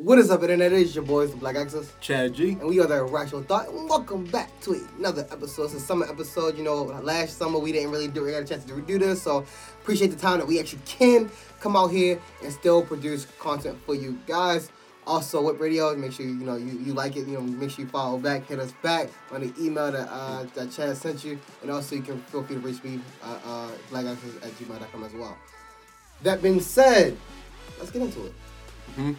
What is up, internet? It is your boys, the Black Axis. Chad G. And we are the Irrational Thought. And welcome back to another episode. It's a summer episode. You know, last summer we didn't really do we got a chance to do this, so appreciate the time that we actually can come out here and still produce content for you guys. Also, Whip Radio, make sure you know you, you like it. You know, make sure you follow back, hit us back on the email that uh, that Chad sent you, and also you can feel free to reach me uh, uh, blackaxis at gmail.com as well. That being said, let's get into it. Mm-hmm.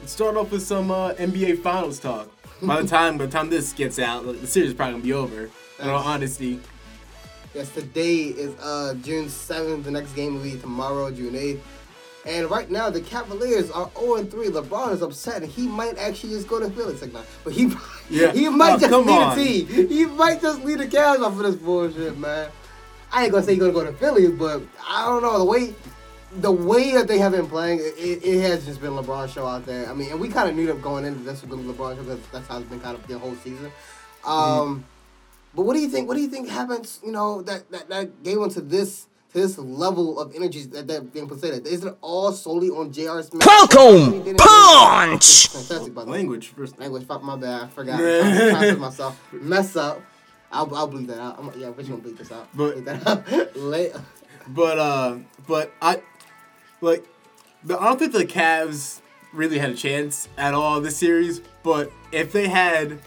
Let's start off with some uh, NBA Finals talk. By the time by the time this gets out, the series is probably gonna be over. In all honesty. Yes, today is uh, June seventh. The next game will be tomorrow, June eighth. And right now, the Cavaliers are 0 3. LeBron is upset, and he might actually just go to Philly. Like, nah. But he, yeah. he might oh, just lead on. the team. He might just lead the Cavs off of this bullshit, man. I ain't gonna say he's gonna go to Philly, but I don't know the way the way that they have been playing, it, it has just been LeBron show out there. I mean, and we kind of knew that going into this was going to be LeBron show because that's how it's been kind of the whole season. Um, mm-hmm. But what do you think? What do you think happens? You know that that, that gave into this to this level of energy that that being presented. Is it all solely on J.R. Smith? Falcon punch. Fantastic, by Language first. Language. Fuck my bad. I forgot. I myself. Mess up. I'll, I'll bleep that out. I'm, yeah, we're gonna bleep this out. But bleep that out. Later. But uh, but I like, the, I don't think the Cavs really had a chance at all this series. But if they had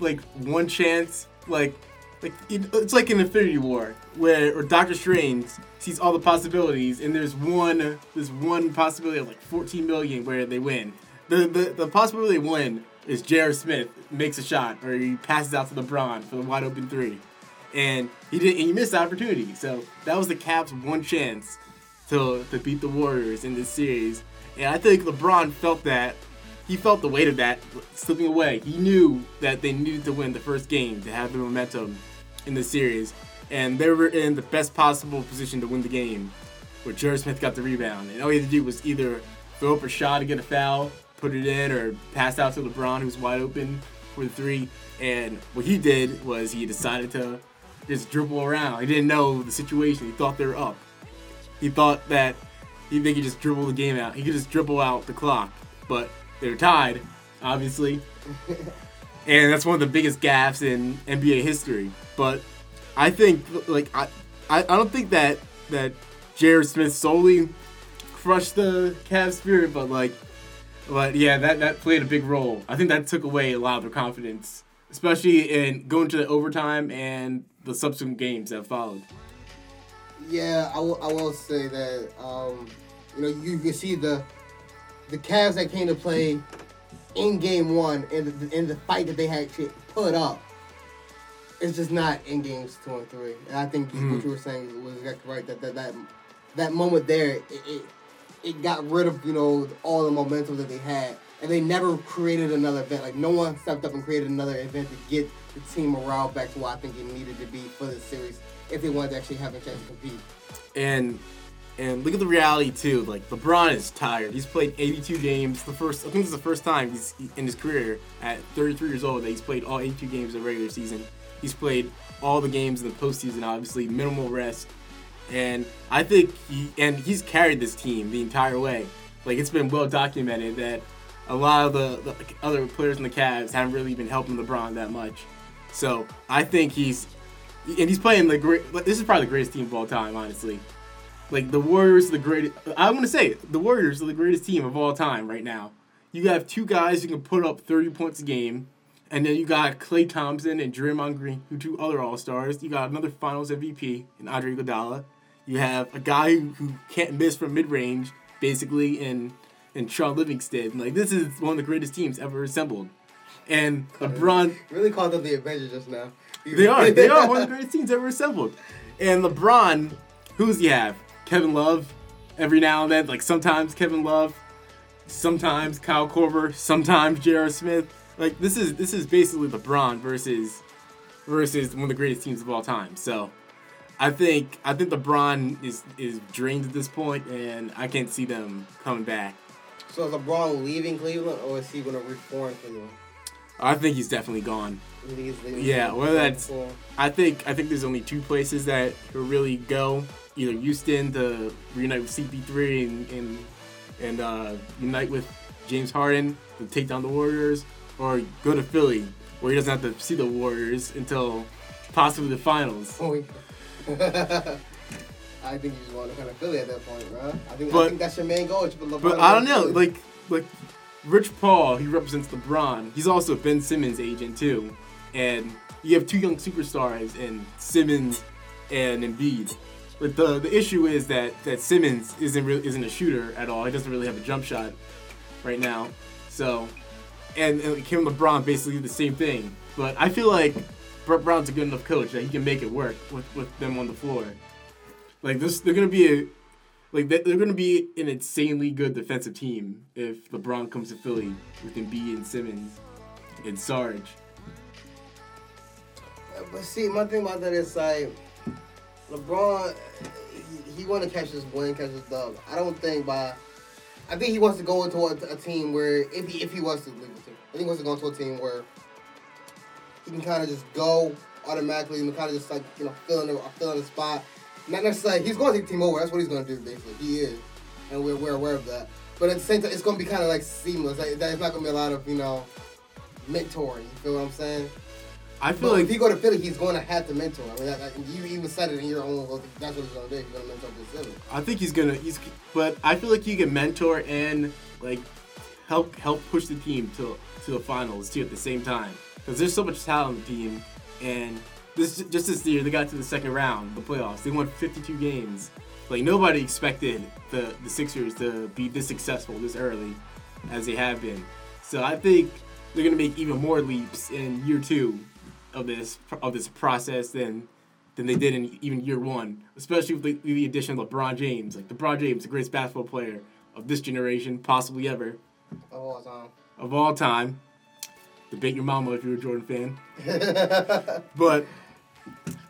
like one chance, like like it's like an Infinity War where or Doctor Strange sees all the possibilities, and there's one there's one possibility of like 14 million where they win. The the, the possibility they win is J.R. Smith makes a shot or he passes out to LeBron for the wide open three, and he did and he missed the opportunity. So that was the Cavs' one chance to to beat the Warriors in this series. And I think LeBron felt that. He felt the weight of that slipping away. He knew that they needed to win the first game to have the momentum in the series. And they were in the best possible position to win the game. Where J.R. Smith got the rebound. And all he had to do was either throw up a shot to get a foul, put it in, or pass out to LeBron, who was wide open for the three. And what he did was he decided to just dribble around. He didn't know the situation. He thought they were up. He thought that he they could just dribble the game out. He could just dribble out the clock, but they're tied, obviously. and that's one of the biggest gaffes in NBA history. But I think like I I, I don't think that that J.R. Smith solely crushed the Cavs spirit, but like but yeah, that that played a big role. I think that took away a lot of their confidence, especially in going to the overtime and the subsequent games that followed. Yeah, I will, I will say that um, you know you can see the the Cavs that came to play in game one and the, in the fight that they had put up. It's just not in games two and three. And I think mm-hmm. what you were saying was exactly right. That that that, that moment there, it, it it got rid of you know all the momentum that they had, and they never created another event. Like no one stepped up and created another event to get the team morale back to what I think it needed to be for the series if they wanted to actually have a chance to compete. And and look at the reality too. Like LeBron is tired. He's played 82 games. The first, I think is the first time he's in his career at 33 years old that he's played all 82 games the regular season. He's played all the games in the postseason. Obviously, minimal rest. And I think he and he's carried this team the entire way. Like it's been well documented that a lot of the, the other players in the Cavs haven't really been helping LeBron that much. So I think he's and he's playing the great. This is probably the greatest team of all time, honestly. Like the Warriors, the greatest. I'm gonna say it, the Warriors are the greatest team of all time right now. You have two guys who can put up 30 points a game, and then you got Klay Thompson and Draymond Green, who two other All Stars. You got another Finals MVP in Andre Iguodala. You have a guy who, who can't miss from mid range, basically, in in Shaun Livingston. Like this is one of the greatest teams ever assembled. And LeBron really called them the Avengers just now. They are. They are one of the greatest teams ever assembled. And LeBron, who's he have? Kevin Love, every now and then. Like sometimes Kevin Love, sometimes Kyle Korver, sometimes J.R. Smith. Like this is this is basically LeBron versus versus one of the greatest teams of all time. So I think I think LeBron is is drained at this point, and I can't see them coming back. So is LeBron leaving Cleveland, or is he going to reform Cleveland? I think he's definitely gone. Yeah, well, that's. I think I think there's only two places that will really go. Either Houston to reunite with CP3 and and, and uh, unite with James Harden to take down the Warriors, or go to Philly where he doesn't have to see the Warriors until possibly the finals. Point. I think you just want to kind of Philly at that point, bro. I think, I think that's your main goal. is to put LeBron But I don't know, Philly. like like Rich Paul, he represents LeBron. He's also Ben Simmons' agent too, and you have two young superstars in Simmons and Embiid. But the the issue is that that Simmons isn't really isn't a shooter at all. He doesn't really have a jump shot right now. So, and, and and LeBron basically the same thing. But I feel like Brett Brown's a good enough coach that he can make it work with, with them on the floor. Like this, they're gonna be a like they- they're gonna be an insanely good defensive team if LeBron comes to Philly with Embiid and Simmons and Sarge. But see, my thing about that is like LeBron, he, he want to catch his win, catch his dub. I don't think by. I think he wants to go into a, a team where if he if he wants to I think he wants to go into a team where he can kind of just go automatically and kind of just like you know fill in the fill in the spot. Not necessarily he's going to take team over. That's what he's going to do basically. He is, and we're, we're aware of that. But at the same time, it's going to be kind of like seamless. Like there's not going to be a lot of you know mentoring. You feel what I'm saying? I feel But like if he go to Philly, he's going to have to mentor. I mean, you even said it in your own. That's what he's going to do. He's going to mentor this Simmons. I think he's gonna he's but I feel like he can mentor and like help help push the team to to the finals too at the same time because there's so much talent on the team and this just this year they got to the second round the playoffs they won 52 games like nobody expected the the Sixers to be this successful this early as they have been so I think they're gonna make even more leaps in year two of this of this process than than they did in even year one, especially with the, the addition of LeBron James. Like LeBron James, the greatest basketball player of this generation, possibly ever, of all time. of all time. Debate your mama if you're a Jordan fan. but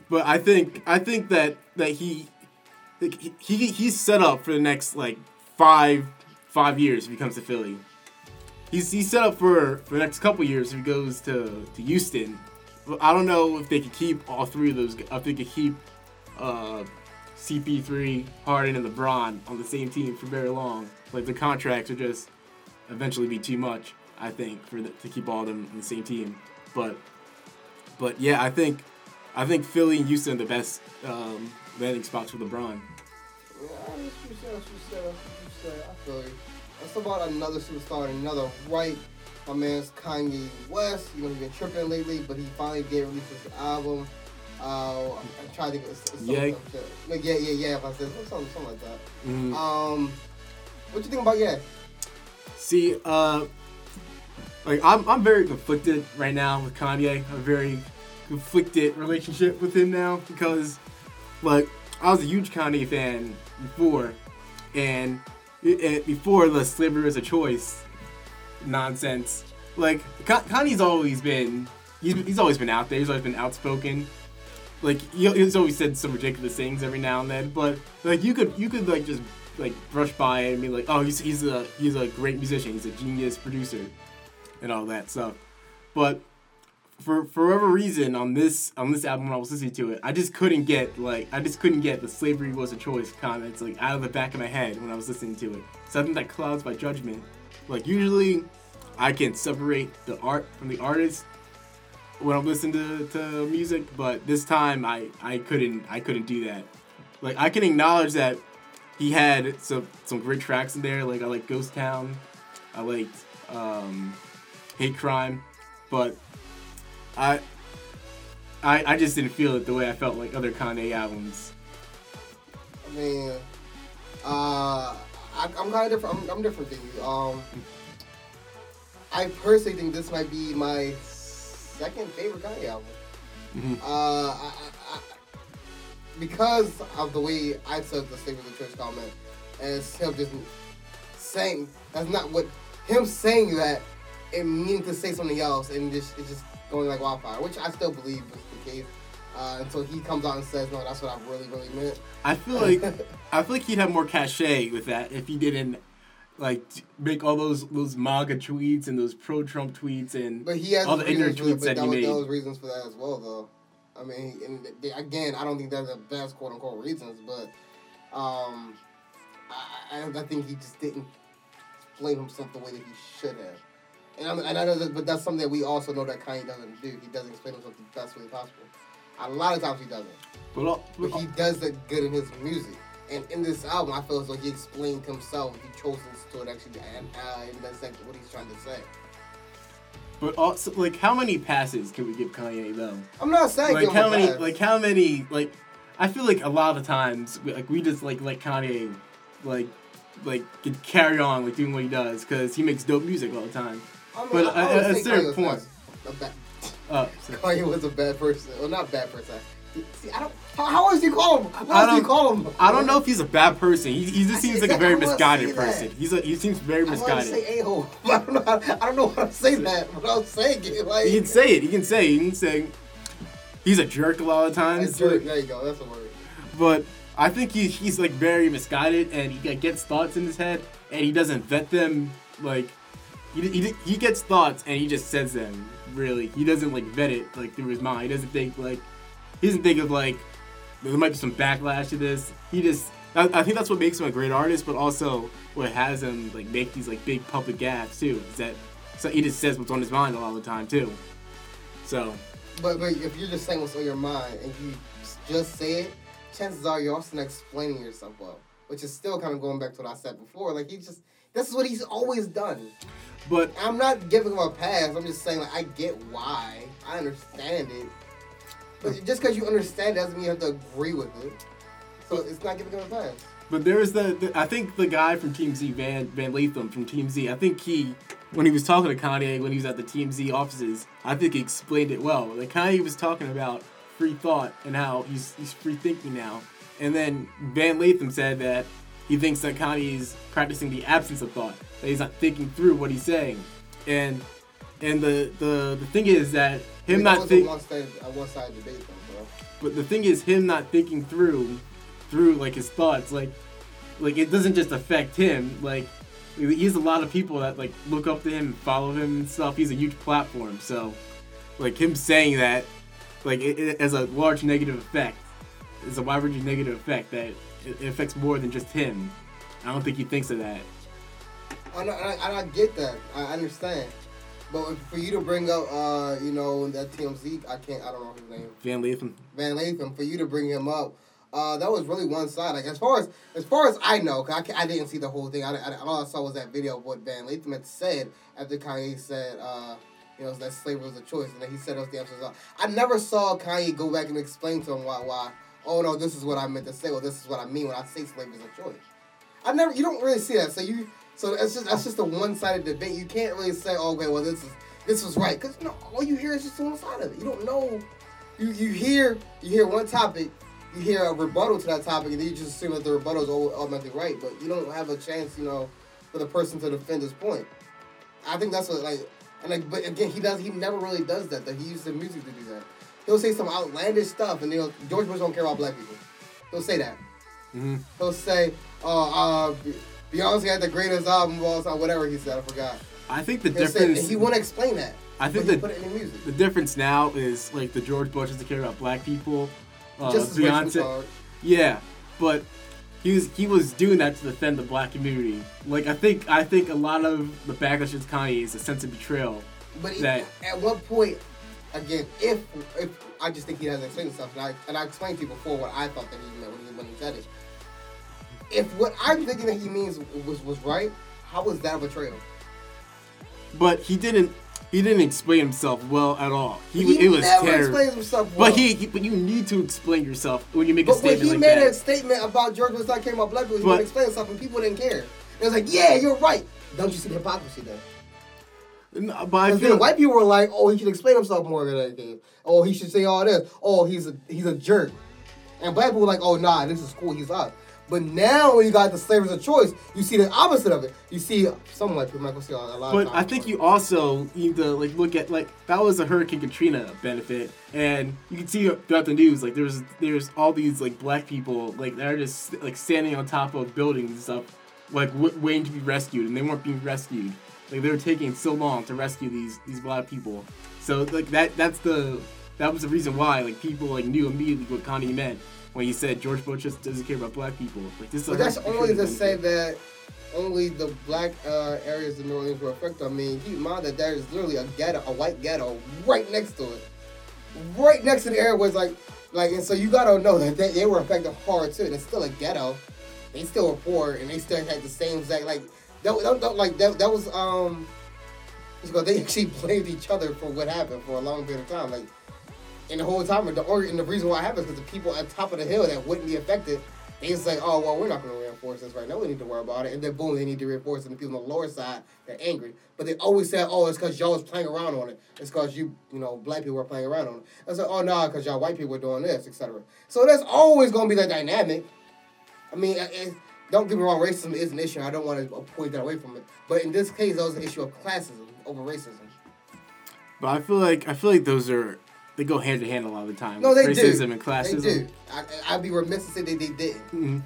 but I think I think that that he like, he, he he's set up for the next like five five years if he comes to Philly. He's he's set up for for the next couple years if he goes to to Houston. I don't know if they could keep all three of those. If they could keep uh, CP3, Harden, and LeBron on the same team for very long. Like the contracts would just eventually be too much. I think for the, to keep all of them in the same team. But but yeah, I think I think Philly and Houston are the best um, landing spots for LeBron. Yeah. I feel you. That's about another superstar another right. My man's Kanye West. You know, he's been tripping lately, but he finally did release his album. Uh, I'm trying to think of it's, it's Yeah. something- Like, yeah, yeah, yeah. If I said something, something like that. Mhm. Um, what you think about yeah? See, uh, like I'm, I'm very conflicted right now with Kanye. A very conflicted relationship with him now because, like, I was a huge Kanye fan before, and it, it- before the slavery was a choice nonsense. Like Ka- Kanye's always been, he's, he's always been out there. He's always been outspoken. Like he, he's always said some ridiculous things every now and then, but like you could you could like just like brush by and be like, oh, he's he's a he's a great musician. He's a genius producer, and all that stuff. But for for whatever reason on this on this album when I was listening to it, I just couldn't get like I just couldn't get the slavery was a choice comments like out of the back of my head when I was listening to it. So I think that clouds my judgment. Like usually, I can separate the art from the artist when I'm listening to, to music, but this time I, I couldn't I couldn't do that. Like I can acknowledge that he had some some great tracks in there. Like I like Ghost Town, I liked um, Hate Crime, but I I I just didn't feel it the way I felt like other Kanye albums. I mean, uh, I, I'm kind of different. I'm, I'm different than you. Um, I personally think this might be my second favorite Kanye album. Mhm. Uh, I, I, I, because of the way I took the State of the Church comment, and it's him just saying that's not what him saying that it meaning to say something else, and just it's just going like wildfire, which I still believe is the case. Uh, until he comes out and says, "No, that's what I really, really meant." I feel like I feel like he'd have more cachet with that if he didn't like make all those those MAGA tweets and those pro Trump tweets and But he has all the ignorant tweets that but he was, made. There was reasons for that as well, though. I mean, and they, again, I don't think they're the best quote unquote reasons, but um, I, I, I think he just didn't explain himself the way that he should have. And, I'm, and I know that, but that's something that we also know that Kanye doesn't do. He doesn't explain himself the best way possible. A lot of times he doesn't, But, all, but he does it good in his music. And in this album, I feel as though he explained himself. He chose to it actually, and uh, and that's like what he's trying to say. but also like how many passes can we give Kanye though? I'm not saying like how many pass. like how many like I feel like a lot of times like we just like let Kanye like like carry on like doing what he does because he makes dope music all the time. I mean, but I- I at- at a certain Kanye point- a bad- Uh, so- Kanye was a bad person. Well, not bad person. He- See, I don't. How, how else do you call him? How I you don't- call him? I don't know if he's a bad person. He, he just I seems see- like a very misguided say that. person. He's a, he seems very I misguided. say a hole. I don't know. How, I don't know how to say that, but I was saying it like. He can say it. He can say. He can say. He's a jerk a lot of a times. jerk. There you go. That's a word. But I think he, he's like very misguided and he gets thoughts in his head and he doesn't vet them. Like he, he, he gets thoughts and he just says them. Really, he doesn't like vet it like through his mind. He doesn't think like he doesn't think of like there might be some backlash to this. He just I, I think that's what makes him a great artist, but also what has him like make these like big public gaps too. Is that so he just says what's on his mind a lot of the time too. So But but if you're just saying what's on your mind and you just say it, chances are you're also not explaining yourself well, which is still kind of going back to what I said before. Like he just this is what he's always done. but I'm not giving him a pass. I'm just saying like I get why. I understand it. But just because you understand doesn't mean you have to agree with it. So it's not giving him a pass. But there's the, the I think the guy from TMZ, Van Van Lathan from TMZ. I think he, when he was talking to Kanye when he was at the TMZ offices, I think he explained it well. Like Kanye was talking about free thought and how he's he's free thinking now, and then Van Lathan said that he thinks that Kanye is practicing the absence of thought, that he's not thinking through what he's saying, and and the the the thing is that him not was think, a one-sided, a one-sided debate though, bro. but the thing is, him not thinking through, through like his thoughts, like, like it doesn't just affect him. Like, he has a lot of people that like look up to him, and follow him and stuff. He's a huge platform, so, like him saying that, like it, it has a large negative effect. It's a wide ranging negative effect that it, affects more than just him. I don't think he thinks of that. I, I, and I get that. I understand. But for you to bring up, uh, you know, that TMZ, I can't. I don't know his name. Van Lathan. Van Lathan. For you to bring him up, uh, that was really one side. Like as far as as far as I know, 'cause I, I didn't see the whole thing. I, I, all I saw was that video of what Van Lathan had said after Kanye said, uh, you know, that slavery was a choice, and then he said it was the absence. I never saw Kanye go back and explain to him why why. Oh no, this is what I meant to say. Well, this is what I mean when I say slavery is a choice. I never. You don't really see that. So you. So that's just that's just a one sided debate. You can't really say, oh, okay, well this is this was right, because no, all you hear is just one side of it. You don't know. You you hear you hear one topic, you hear a rebuttal to that topic, and then you just assume that the rebuttal is al- automatically right. But you don't have a chance, you know, for the person to defend his point. I think that's what like, and like, but again, he does. He never really does that. That he uses the music to do that. He'll say some outlandish stuff, and he'll George Bush don't care about black people. He'll say that. hmm He'll say, uh, uh, Beyonce had the greatest album of all time, whatever he said, I forgot. I think the He'll difference. and he want to explain that. I think but put it in the music. the difference now is like the George Bush doesn't care about black people. Uh, Just as Beyonce. Yeah, but he was he was doing that to defend the black community. Like I think I think a lot of the backlash against Kanye is a sense of betrayal. But he- that- at what point, again, if if I just think he doesn't explain himself, and I and I explained to you before what I thought that he meant when he when he said it. If what I'm thinking that he means was was right, how was that a betrayal? But he didn't he didn't explain himself well at all. He, He it was never terrible. explains himself well. But he, he- but you need to explain yourself when you make a statement. But when statement he like made that. a statement about George Bush not caring about black people, he But- didn't explain himself, and people didn't care. It was like, yeah, you're right. Don't you see the hypocrisy there? No, uh, but I Because feel then white people were like, oh, he should explain himself more than anything. Oh, he should say all this. Oh, he's a he's a jerk. And black people were like, oh, nah, this is cool. He's us. But now when you got the slavery's a choice, you see the opposite of it. You see some white people, I'm not gonna a lot. But of I think you also need to like look at like that was a Hurricane Katrina benefit, and you can see throughout the news like there's there's all these like black people like they're just like standing on top of buildings and stuff, like w- waiting to be rescued, and they weren't being rescued. Like they were taking so long to rescue these these black people. So like that that's the that was the reason why like people like knew immediately what Kanye meant when he said George Bush just doesn't care about black people. Like this But that's only to say benefit. that only the black uh, areas of New Orleans were affected. I mean, keep in mind that there is literally a ghetto, a white ghetto, right next to it, right next to the area was like, like, and so you gotta know that they, they were affected hard too. And it's still a ghetto. They still were poor, and they still had the same exact like that. that, that like that, that was um. They actually blamed each other for what happened for a long period of time. Like, and the whole time, the and the reason why it happened is because the people at top of the hill that wouldn't be affected, they just like, oh well, we're not going to reinforce this right now. We need to worry about it. And then boom, they need to reinforce it. And the people on the lower side, they're angry. But they always say, oh, it's because y'all was playing around on it. It's because you, you know, black people were playing around on it. I said, oh no, because y'all white people were doing this, etc. So that's always going to be the dynamic. I mean, don't get me wrong, racism is an issue. I don't want to point that away from it. But in this case, that was an issue of classism over racism. But I feel like I feel like those are they go hand in hand a lot of the time. No, they racism do. and classism. They do. I, I'd be remiss to say that they didn't. Mhm.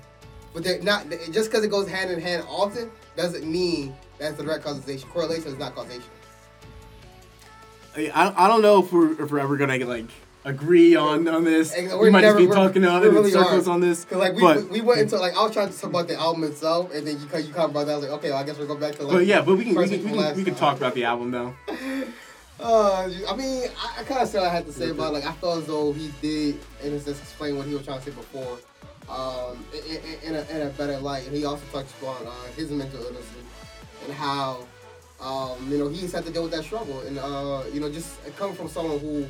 But they're not just because it goes hand in hand often doesn't mean that's the direct causation. Correlation is not causation. I, I don't know if we're if we're ever gonna like agree on on this. And we might never- just be talking we it in really circles are. on this. Cause like we, but we went into like I was trying to talk about the album itself, and then you you kind of brought that. I was like, okay, well, I guess we'll go back to like. but yeah, but we can we can, we can, we can talk about the album though. Uh, I mean, I, I kind of said I had to say about like I felt as though he did, and it's just explain what he was trying to say before, um, in, in, in, a, in a better light. And he also touched on uh, his mental illness and, how, um, you know, he's had to deal with that struggle, and uh, you know, just coming from someone who,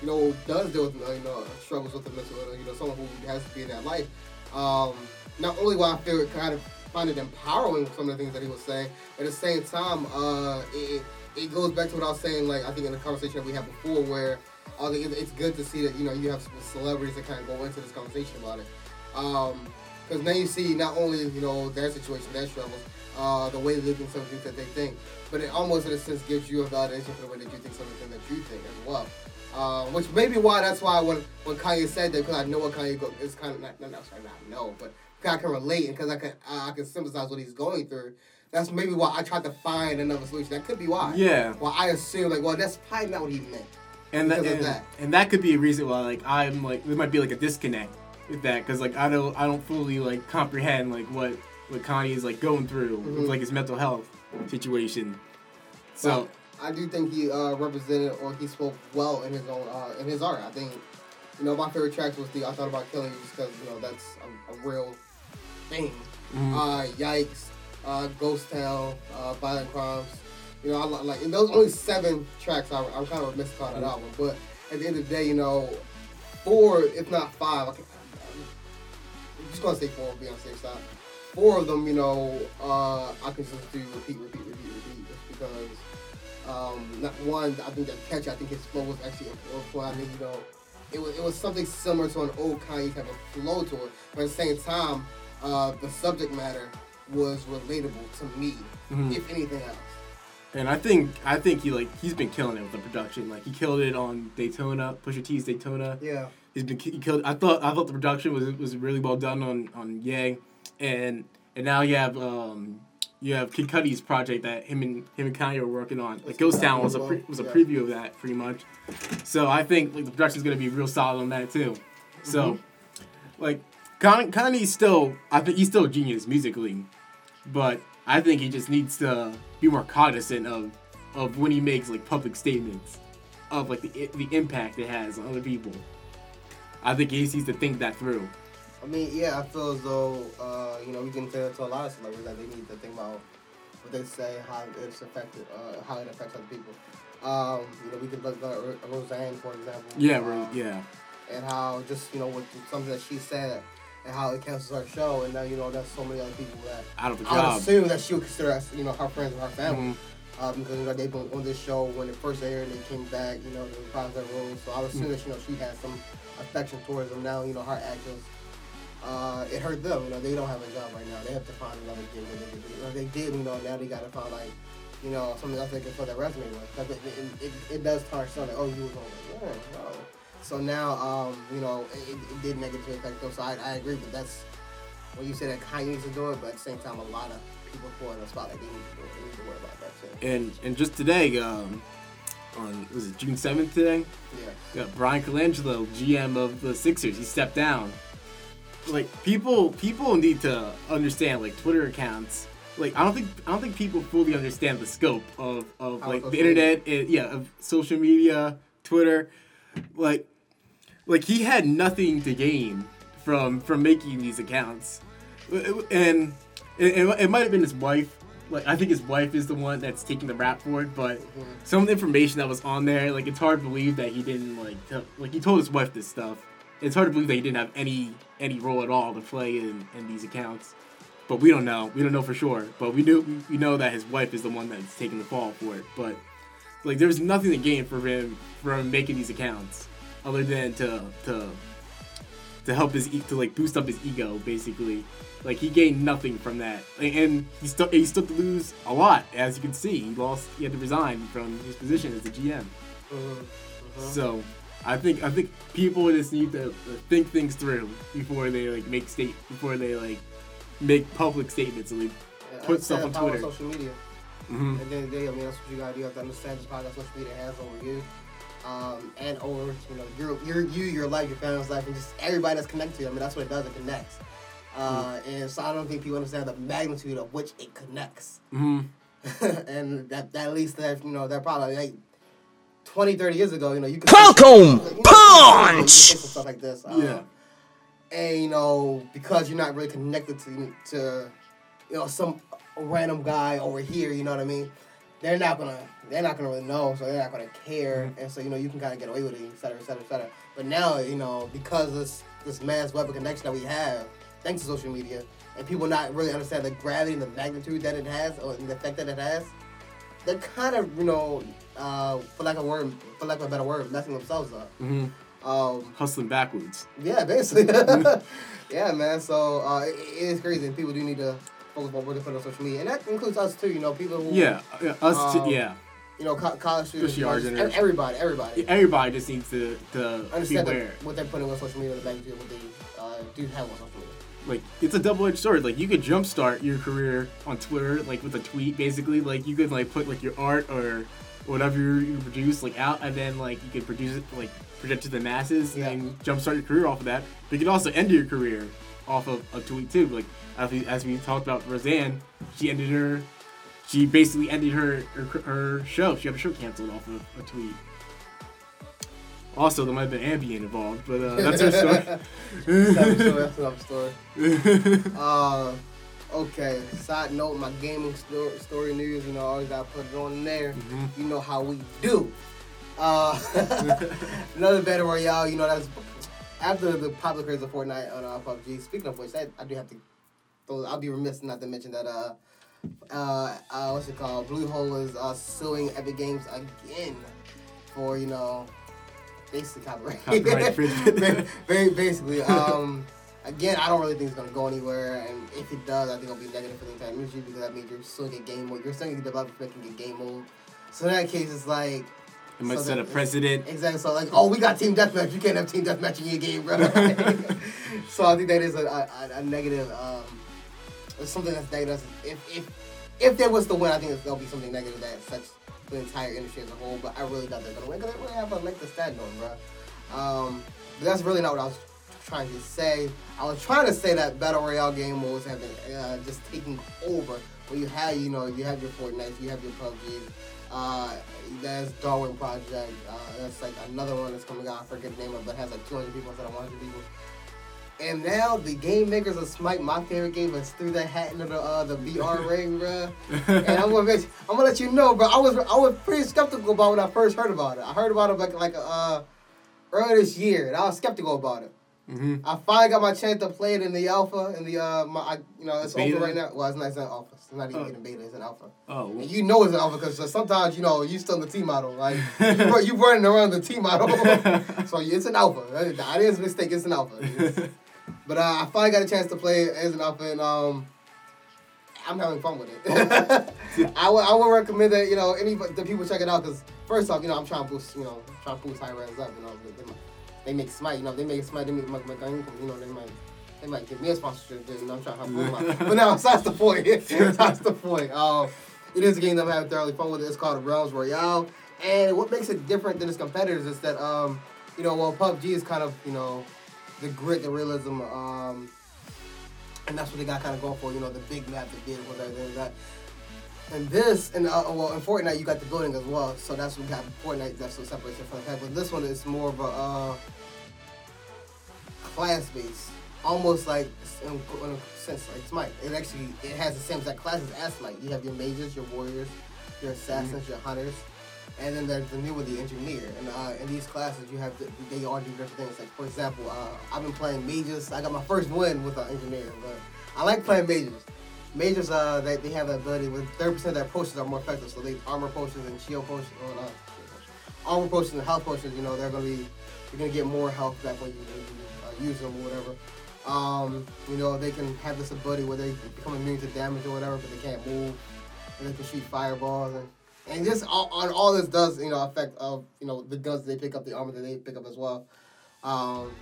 you know, does deal with you know struggles with the mental illness, you know, someone who has to be in that life. Um, not only will I feel it kind of find it empowering some of the things that he was saying, but at the same time, uh, it, it goes back to what I was saying, like I think in the conversation that we had before, where uh, it- it's good to see that you know you have celebrities that kind of go into this conversation about it, because now you see not only you know their situation, their struggles, uh, the way they think some things that they think, but it almost in a sense gives you a validation for the way that you think something that you think as well. Uh, which may be why that's why when when Kanye said that because I know what Kanye go, is kind of not not necessarily not know, but I can relate and because I can I can sympathize what he's going through. That's maybe why I tried to find another solution. That could be why. Yeah. Well, I assume like, well, that's probably not what he meant. and that, and, that. and that could be a reason why like I'm like there might be like a disconnect with that because like I don't I don't fully like comprehend like what what Kanye is like going through Mhm. with like his mental health situation. So But I do think he uh, represented or he spoke well in his own uh, in his art. I think you know my favorite tracks was the I thought about killing you just because you know that's a, a real thing. mhm. Uh, Yikes, uh, Ghost Town, uh, Violent Crimes. You know, I like and those only seven tracks. I, I'm kind of remiss on that album, but at the end of the day, you know, four if not five. I can, I'm just gonna say four. Be on the safe side. Four of them, you know, uh, I can just do repeat, repeat, repeat, repeat, just because. Um, not one, I think that catch. I think his flow was actually a flow. I think you know, it was it was something similar to an old Kanye type of flow to it, but at the same time, uh, the subject matter was relatable to me, Mhm. if anything else. And I think I think he like he's been killing it with the production. Like he killed it on Daytona, Pusha T's Daytona. Yeah. He's been he killed. I thought I thought the production was was really well done on on Ye, and and now you have um you have Kid Cudi's project that him and him and Kanye were working on. Like Ghost Town was a pre, was a Yeah. preview of that pretty much. So I think like the production's gonna be real solid on that too. So like Kanye, Kanye's still I think he's still a genius musically, but I think he just needs to be more cognizant of of when he makes like public statements of like the the impact it has on other people. I think he needs to think that through. I mean, yeah, I feel as though, uh, you know, we can tell to a lot of celebrities that they need to think about what they say, how it's affected, uh, how it affects other people. Um, you know, we could look at Roseanne, for example. Yeah, um, right, yeah. And how just, you know, with something that she said and how it cancels our show. And now, you know, that's so many other people that Out of the I would assume that she would consider us, you know, her friends and her family. Mhm. Um, because you know they've been on this show when it first aired, they came back, you know, they found their roles. So I would assume that you know she had some affection towards them. Now you know her actions, uh, it hurt them. You know they don't have a job right now. They have to find another gig that they can do. Or they did, you know, now they got to find like, you know, something else they can put their resume with. Because it, it, it, it does tarnish something. Like, oh, you was on like, yeah, no. So now, um, you know, it, it did negatively affect them. So I, I agree, but that's when you say that Kanye needs to do it, but at the same time, a lot of people put in the they need to do it. They need to worry about that too. And and just today, um, on was it June seventh today? Yeah. got Bryan Colangelo, GM of the Sixers. He stepped down. Like people, people need to understand. Like Twitter accounts, like I don't think I don't think people fully understand the scope of of like the internet and yeah of social media, Twitter, like like he had nothing to gain from from making these accounts, and it, it, it might have been his wife. Like I think his wife is the one that's taking the rap for it, but mm-hmm. some of the information that was on there, like it's hard to believe that he didn't like tell, like he told his wife this stuff. It's hard to believe that he didn't have any any role at all to play in, in these accounts. But we don't know. We don't know for sure. But we do we know that his wife is the one that's taking the fall for it. But like there's nothing to gain for him from making these accounts other than to to to help his to like boost up his ego basically. Like he gained nothing from that, and- he still he still to lose a lot as you can see. He lost. He had to resign from his position as the GM. So I think I think people just need to think things through before they like make state before they like make public statements and like Yeah, put stuff on understand the power of Twitter. Social media. Mhm. At the end of the day, I mean, that's what you gotta do. You have to understand the power that social media has over you, um, and over you know your your you, your life, your family's life, and just everybody that's connected to you. I mean, that's what it does. It connects. Uh, And so I don't think people understand the magnitude of which it connects. Mhm. and that, that at least that you know that probably like 20, 30 years ago, you know, you could Welcome, you know, punch! you could stuff like this. Um, Yeah. and you know because you're not really connected to to you know some random guy over here you know what i mean they're not gonna they're not gonna really know so they're not gonna care and so you know you can kind of get away with it et cetera et cetera et cetera but now you know because this this mass web of connection that we have thanks to social media and people not really understand the gravity and the magnitude that it has or the effect that it has they're kind of you know uh, for lack of a word for lack of a better word messing themselves up Mhm. um, Hustling backwards. yeah, basically. yeah, man. So uh, it, it is crazy, and people do need to focus on what they put on social media, and that includes us too. You know, people who, Yeah, yeah, us. Um, too, yeah, you know, co- college students, you know, our just generation. everybody, everybody. everybody just needs to to be Understand what they're putting on social media, the magnitude of what they uh, do have on social media. like it's a double-edged sword like you could jumpstart your career on twitter like with a tweet basically like you could like put like your art or whatever you produce like out and then like you could produce it like project to the masses Yeah. and jumpstart your career off of that but you could also end your career off of a tweet too like as we, as we talked about roseanne she ended her she basically ended her her, her show she had her show canceled off of a tweet also there might have been Ambien involved but uh, that's her story That's another story. That's another story. Uh, okay. Side note: my gaming story, story news. You know, always gotta put it on there. Mm-hmm. You know how we do. Uh, another battle royale. You know that's after the popular craze of Fortnite on uh, PUBG. Speaking of which, I, I do have to. throw- I'll be remiss not to mention that. Uh, uh, uh, what's it called? Bluehole is uh, suing Epic Games again for you know basically copyright. Copyright very, very basically. Um, again, I don't really think it's gonna go anywhere, and if it does, I think it'll be negative for the entire industry because that means you're suing a game mode. You're suing a developer for making a game mode. So in that case, it's like it might So set a precedent exactly. So like, oh, we got team deathmatch. You can't have team deathmatch in your game, bro. so I think that is a, a, a negative. Um, something that's negative. If if if there was the win, I think there'll be something negative that affects the entire industry as a whole. But I really doubt they're gonna win because they really have a like the stat going, bro. Um, but that's really not what I was trying to say. I was trying to say that battle royale game modes have been uh, just taking over. Where you have, you know, you have your Fortnite, you have your PUBG. Uh, there's Darwin Project. Uh, that's like another one that's coming out. I forget the name of, it, but has like 200 people instead of 100 people. And now the game makers of Smite, my favorite game, has threw that hat into the uh, the BR ring, bruh. And I'm gonna let you, I'm gonna let you know, bro. I was I was pretty skeptical about when I first heard about it. I heard about it like like uh earlier this year, and I was skeptical about it. Hmm I finally got my chance to play it in the alpha, in the uh, my, I, you know, it's Beta? open right now. Well, it's not, it's not alpha. It's not even Oh. beta. It's an alpha. Oh, And you know it's an alpha because sometimes you know you still in the T model, like you, you running around the T model. so it's an alpha. I didn't mistake. It's an alpha. It's- but uh, I finally got a chance to play it as an alpha, and um, I'm having fun with it. I would I would recommend that you know any the people check it out because first off, you know I'm trying to boost you know trying to boost Hi-Rez up. You know they, make smite. You know they make smite. They make my, my income. You know they might. They might give me a sponsorship, you know, I'm trying to help them out. But no, that's the point. that's the point. Um, it is a game that I'm having thoroughly fun with. It's called Realms Royale. And what makes it different than its competitors is that, um, you know, well, PUBG is kind of, you know, the grit, the realism, um, and that's what they got kind of going for. You know, the big map with everything like that. And this, and uh, well, in Fortnite you got the building as well, so that's what we got. Fortnite that's what separates it from the fact. But this one is more of a uh, class based, almost like in, in a sense like Smite. It actually it has the same exact classes as Smite. You have your mages, your warriors, your assassins, your hunters, and then there's the new one, the engineer. And uh, in these classes, you have to, they all do different things. Like for example, uh, I've been playing mages. I got my first win with an engineer, but I like playing mages. Mages, uh, they, they have that ability with 30% of their potions are more effective. So they armor potions and shield potions, well, not armor potions and health potions. You know, they're gonna be you're gonna get more health back when you, you uh, use them or whatever. Um, you know, they can have this ability where they become immune to damage or whatever, but they can't move. And they can shoot fireballs and and this all all this does you know affect of you know the guns they pick up, the armor that they pick up as well. Um,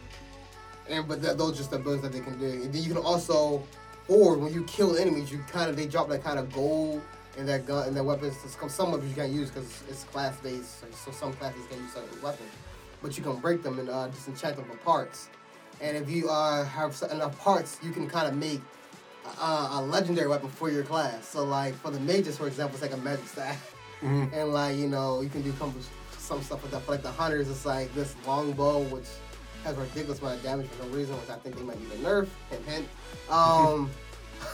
and but th- those are just the abilities that they can do. And then you can also, or when you kill enemies, you kind of they drop that kind of gold in that gun and their weapons. Some weapons you can't use because it's class based, so some classes can use certain weapons, but you can break them and uh, disenchant them for parts. And if you uh, have enough parts, you can kind of make uh, a legendary weapon for your class. So like for the mages, for example, it's like a magic staff, and like you know you can do some stuff with that. For like the hunters, it's like this longbow which has a ridiculous amount of damage for no reason, which I think they might need a nerf. Hint, hint. Um,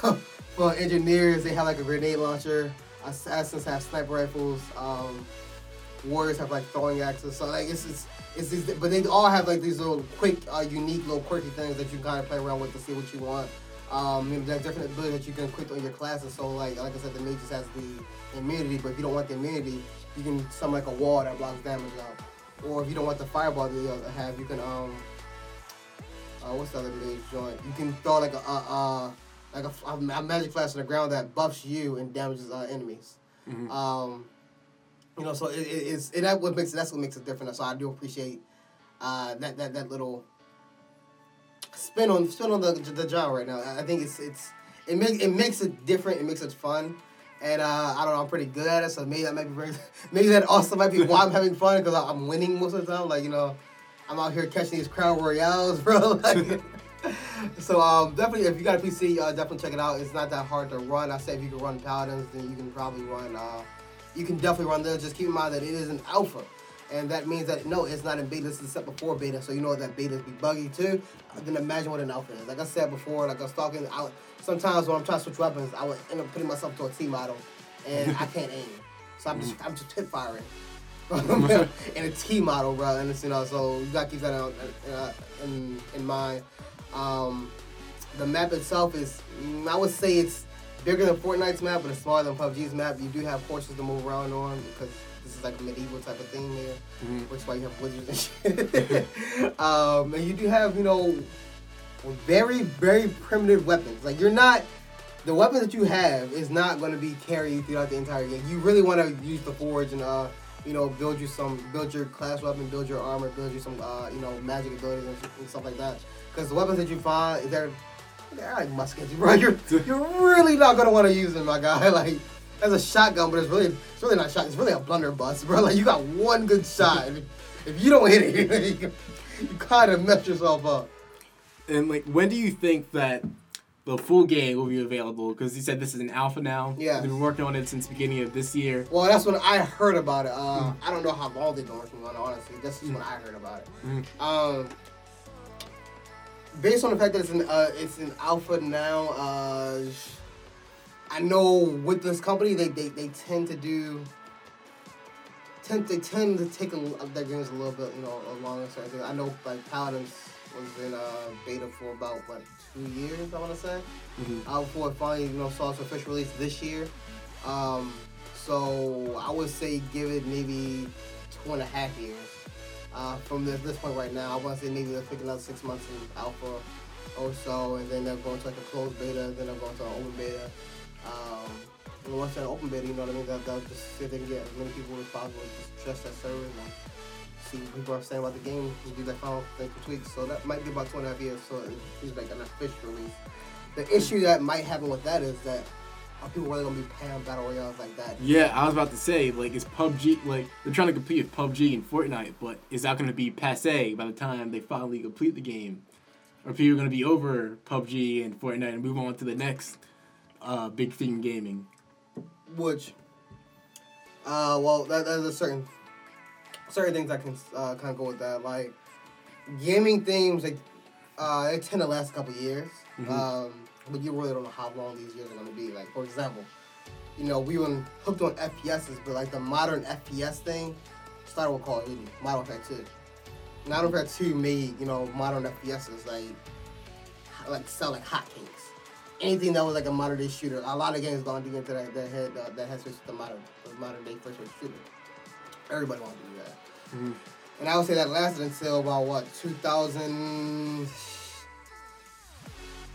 for engineers, they have like a grenade launcher. Assassins have sniper rifles. Um, warriors have like throwing axes. So like it's it's, it's these, but they all have like these little quick, uh, unique, little quirky things that you of play around with to see what you want. Um, know, there's different abilities that you can equip on your classes. So like like I said, the mages has the immunity, but if you don't want the immunity, you can summon like a wall that blocks damage out. Or if you don't want the fireball that they have, you can um, uh, what's the other mage joint? You can throw like a uh, uh like a, a magic flash on the ground that buffs you and damages uh, enemies. Um, you know, so it, it, it's and that what makes it, that's what makes it different. So I do appreciate uh, that that that little spin on spin on the the genre right now. I I think it's it's it makes it makes it different. It makes it fun. And uh, I don't know, I'm pretty good at it, so maybe that might be very, maybe that also might be why I'm having fun because I'm winning most of the time. Like you know, I'm out here catching these crown royales, bro. Like, so um, definitely, if you got a PC, uh, definitely check it out. It's not that hard to run. I said if you can run paladins, then you can probably run. Uh, you can definitely run this. Just keep in mind that it is an alpha, and that means that no, it's not in beta. This is set before beta, so you know that betas be buggy too. Then imagine what an alpha is. Like I said before, like I was talking, I, sometimes when I'm trying to switch weapons, I would end up putting myself to a T model, and I can't aim, so I'm just I'm just hip firing. in a T model, bro, and it's you know, so you gotta keep that out, uh, in in mind. Um, the map itself is, mm, I would say it's bigger than Fortnite's map, but it's smaller than PUBG's map. You do have horses to move around on because like a medieval type of thing there, which is why you have wizards and shit. um, and you do have, you know, very, very primitive weapons. Like you're not, the weapon that you have is not going to be carried throughout the entire game. You really want to use the forge and uh, you know, build you some, build your class weapon, build your armor, build you some, uh, you know, magic abilities and, and stuff like that. Because the weapons that you find, they're, they're like muskets, bro. You're, you're really not gonna want to use them, my guy. Like, that's a shotgun, but it's really, it's really not shot. It's really a blunderbuss, bro. Like, you got one good shot. If, if you don't hit it, you, you kind of mess yourself up. And like, when do you think that the full game will be available? Because you said this is an alpha now. Yeah. They've been working on it since the beginning of this year. Well, that's when I heard about it. Uh, I don't know how long they've been working on it, honestly. This is when I heard about it. Um, based on the fact that it's an uh, it's an alpha now, uh, I know with this company they, they, they tend to do tend they tend to take a, their games a little bit you know longer. So I, think, I know like Paladins was in uh, beta for about what two years I want to say. Uh, before it finally you know saw its official release this year. Um, so I would say give it maybe two and a half years. Uh, from this, this point right now, I want to say maybe they'll take another six months in alpha or so, and then they're going to like a closed beta, then they're going to an open beta. Um, once they're open beta, you know what I mean? They'll, they'll just see if they can get as many people as possible, just trust that server and see what people are saying about the game, and do their final thing tweaks. So that might be about two and a half years, so it's like an official release. The issue that might happen with that is that are people really gonna be playing battle royales like that? Yeah, I was about to say, like, is PUBG, like, they're trying to compete with PUBG and Fortnite, but is that to be passe by the time they finally complete the game? Or people gonna be over PUBG and Fortnite and move on to the next uh, big thing gaming? Which, uh, well, that, there's a certain certain things I can uh, kind of go with that. Like gaming themes, like uh, they tend to last a couple years, Mhm. um, but you really don't know how long these years are gonna be. Like for example, you know we were hooked on FPSs, but like the modern FPS thing started with Call of Duty, Modern Warfare Two. Modern Warfare Two made you know modern FPSs like like sell like hotcakes. Anything that was like a modern day shooter, a lot of games gone deep into that that head uh, that has switched to the modern modern day first person shooter. Everybody wants to do that. Mhm. And I would say that lasted until about what 2010,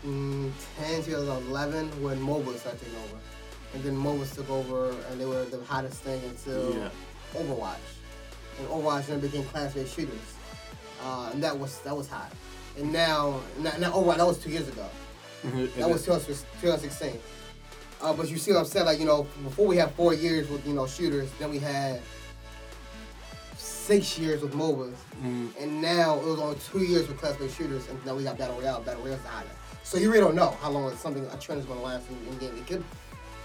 mm, 2011 when MOBA started taking over, and then MOBA took over and they were the hottest thing until Yeah. Overwatch, and Overwatch then became class-based shooters, uh, and that was that was hot. And now, now, now Overwatch that was two years ago. That was 2016. Uh, but you see what I'm saying? Like, you know, before we had four years with, you know, shooters, then we had six years with MOBAs. Mhm. And now it was only two years with class-based shooters, and now we got Battle Royale. Battle Royale's hotter. So you really don't know how long something, a trend is going to last in, in game. It could,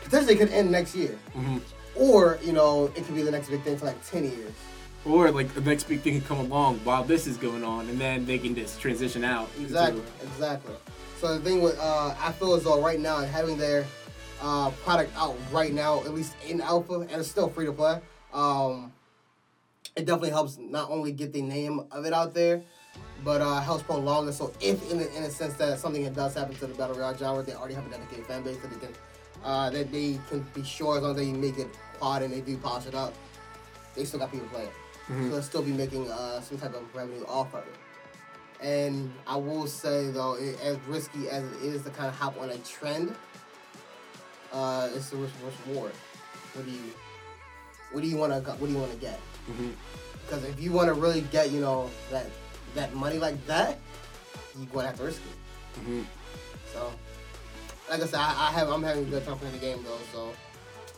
potentially could end next year. Mhm. Or, you know, it could be the next big thing for like 10 years. Or like the next big thing can come along while this is going on, and then they can just transition out. into- Exactly, exactly. So the thing with uh, I feel as though right now having their uh, product out right now, at least in alpha, and it's still free to play. Um, it definitely helps not only get the name of it out there, but uh, helps prolong it. So if in a, in a sense that something that does happen to the battle royale genre, they already have a dedicated fan base that they can uh, that they can be sure as long as they make it quad and they do polish it up, they still got people playing. Mhm. So they'll still be making uh, some type of revenue off of it. And I will say though, it, as risky as it is to kind of hop on a trend, uh, it's the risk versus reward. What do you, what do you want to, what do you want to get? Because if you want to really get, you know, that that money like that, you're gonna have to risk it. Mhm. So, like I said, I, I have, I'm having a good time playing the game though. So,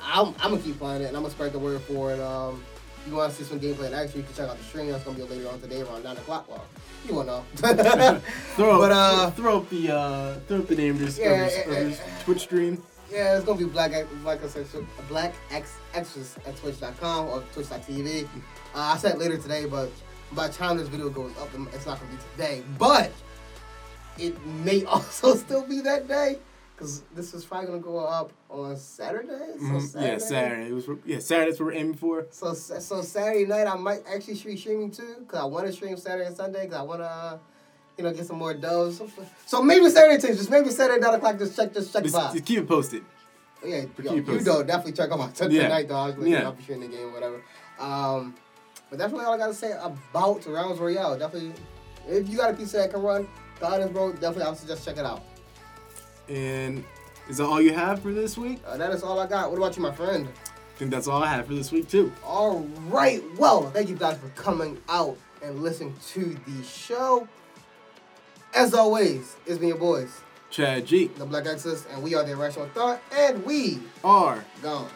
I'm, I'm gonna keep playing it, and I'm gonna spread the word for it. Um, you want to see some gameplay in action, you can check out the stream. That's gonna be later on today around nine o'clock. Well, you won't know. Throw, But, uh, throw up the uh, throw up the name of this, Yeah, of this, yeah, of yeah. Twitch stream. Yeah, it's gonna be Black Black Black X Extras at Twitch.com or Twitch.tv. Uh, I said later today, but by the time this video goes up, it's not gonna be today. But it may also still be that day because this is probably gonna go up on Saturday. So Mhm. Yeah, Saturday. It was yeah Saturday. That's what we're aiming for. So so Saturday night, I might actually be streaming too because I want to stream Saturday and Sunday because I want to. Uh, you know, get some more doves. So maybe Saturday too. Just maybe Saturday nine o'clock. Just check, just check Just, by. just keep it posted. Yeah, yo, you know, definitely check out my Sunday Yeah. night dog. Like, Yeah. I'll be the game, whatever. Um, but that's really all I gotta say about Realm Royale. Definitely, if you got a piece that can run, Guardians Bro, definitely I would suggest check it out. And is that all you have for this week? Uh, that is all I got. What about you, my friend? I think that's all I have for this week too. All right. Well, thank you guys for coming out and listening to the show. As always, it's been your boys, Chad G the Black Axis, and we are the Irrational Thought, and we are gone.